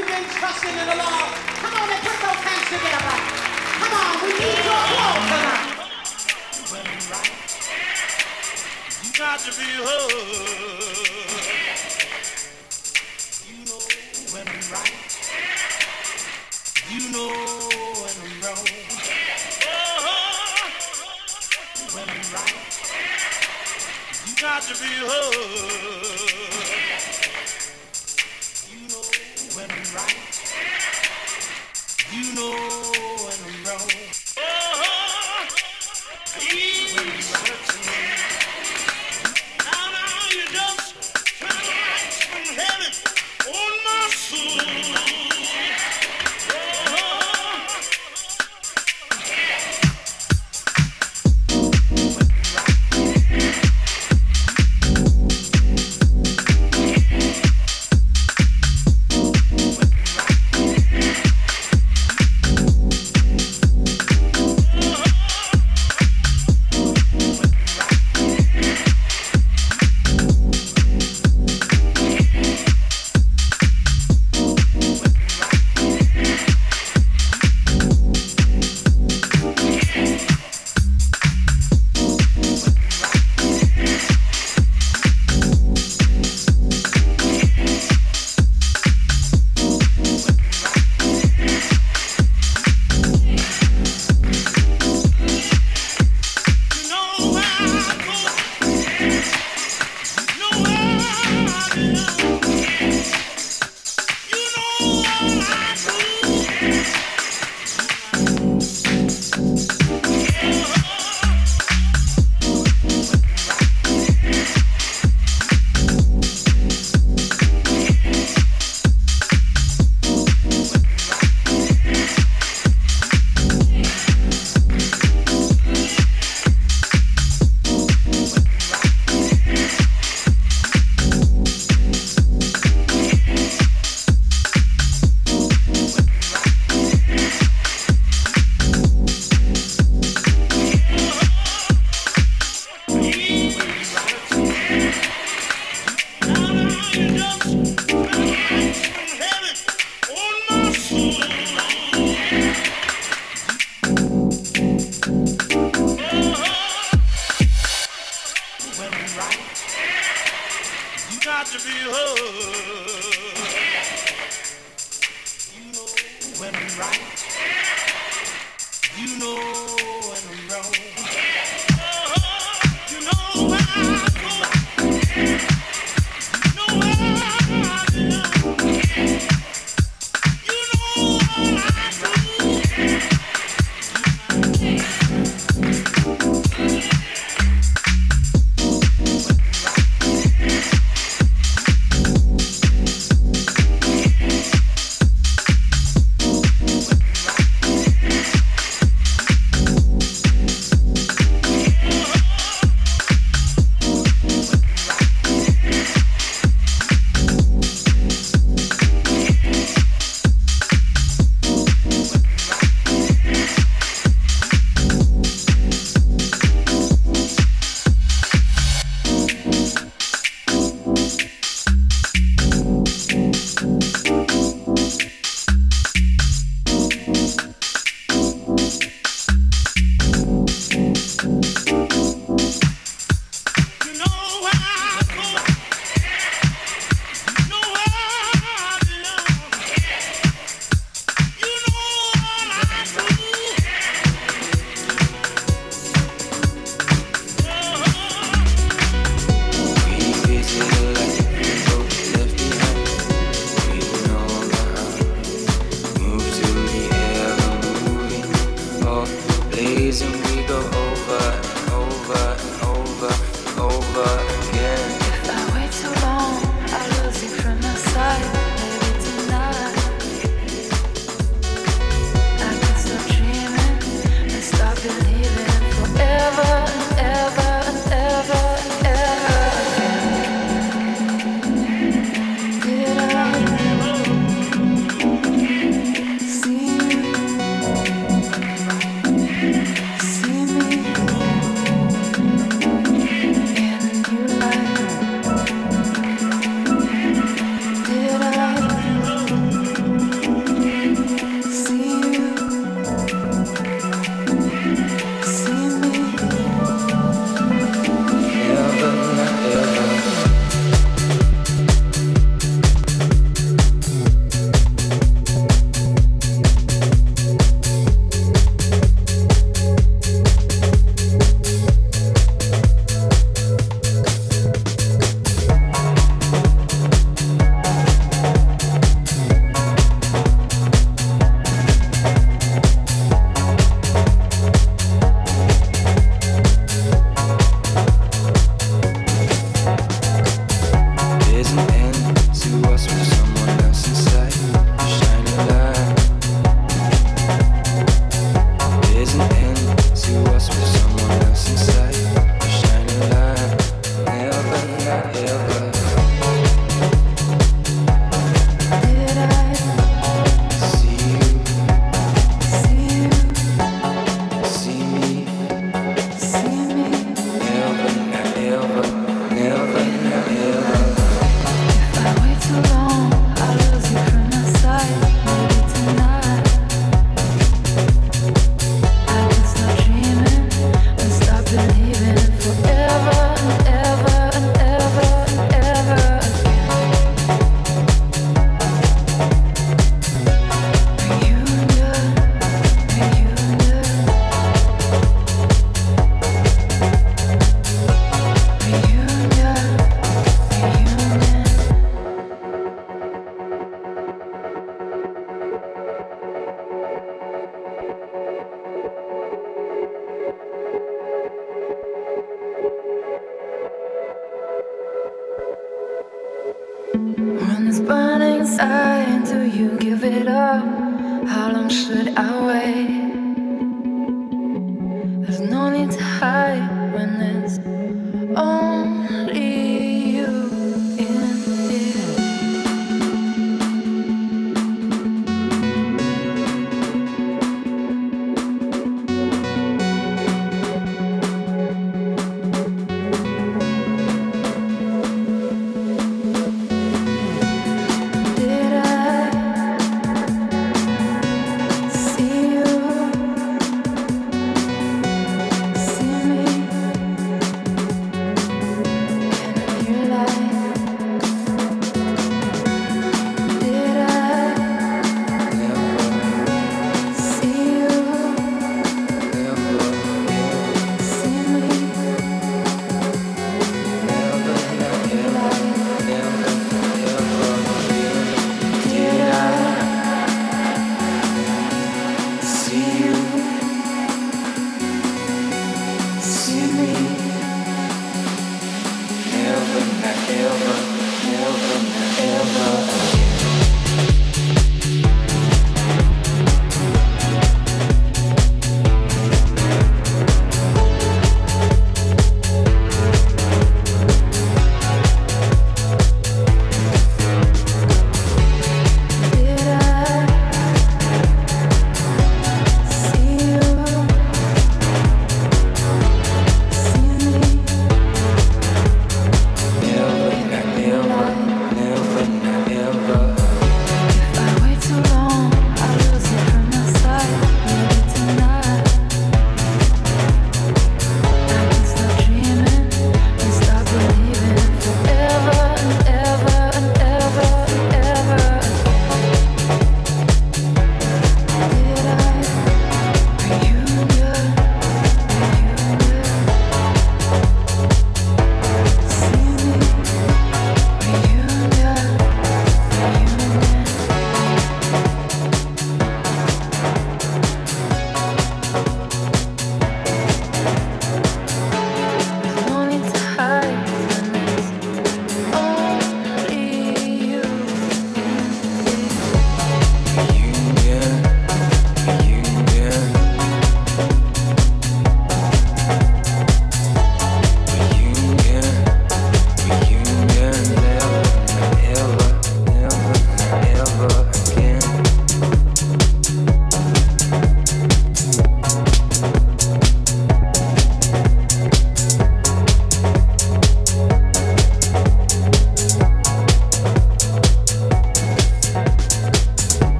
you've been trusting in the Lord. Come on and put those hands together. Come on, we need your help tonight. Not to be hugged. You know when I'm right. You know when I'm wrong. When I'm right. You got to be hugged.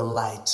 The light.